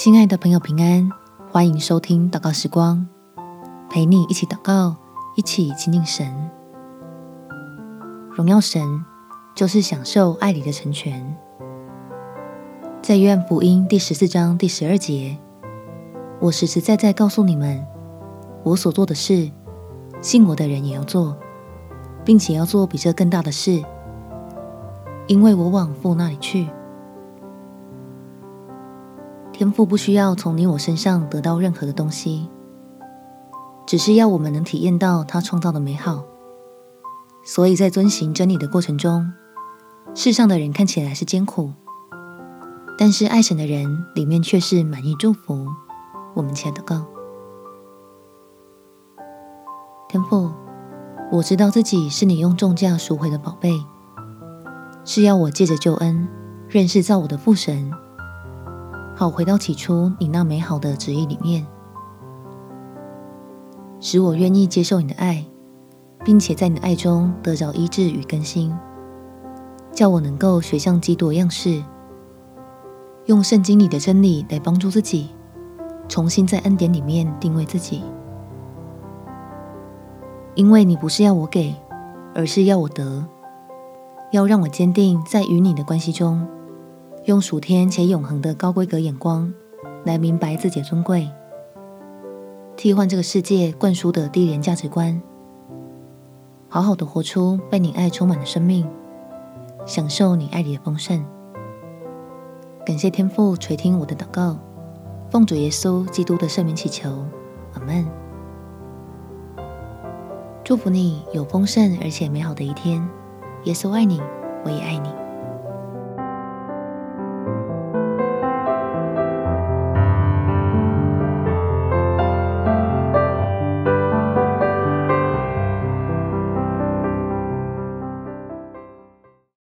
亲爱的朋友，平安！欢迎收听祷告时光，陪你一起祷告，一起亲近神。荣耀神，就是享受爱里的成全。在约翰福音第十四章第十二节，我实实在在告诉你们，我所做的事，信我的人也要做，并且要做比这更大的事，因为我往父那里去。天父不需要从你我身上得到任何的东西，只是要我们能体验到他创造的美好。所以在遵行真理的过程中，世上的人看起来是艰苦，但是爱神的人里面却是满意祝福。我们且祷告：天父，我知道自己是你用重价赎回的宝贝，是要我借着救恩认识造我的父神。好，回到起初你那美好的旨意里面，使我愿意接受你的爱，并且在你的爱中得着医治与更新，叫我能够学像基督的样式，用圣经里的真理来帮助自己，重新在恩典里面定位自己。因为你不是要我给，而是要我得，要让我坚定在与你的关系中。用属天且永恒的高规格眼光来明白自己的尊贵，替换这个世界灌输的低廉价值观，好好的活出被你爱充满的生命，享受你爱里的丰盛。感谢天父垂听我的祷告，奉主耶稣基督的圣名祈求，阿门。祝福你有丰盛而且美好的一天。耶稣爱你，我也爱你。